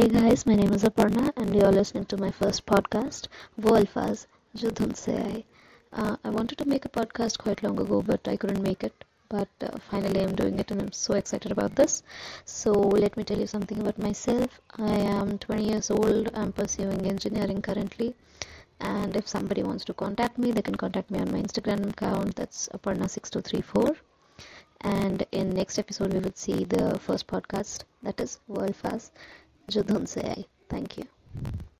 Hey guys, my name is Aparna, and you're listening to my first podcast, Wo Alfaz, Jo Se Uh, I wanted to make a podcast quite long ago, but I couldn't make it. But uh, finally, I'm doing it, and I'm so excited about this. So, let me tell you something about myself. I am 20 years old, I'm pursuing engineering currently. And if somebody wants to contact me, they can contact me on my Instagram account, that's Aparna6234 and in next episode we will see the first podcast that is world fast Judhan Sayai. Thank you.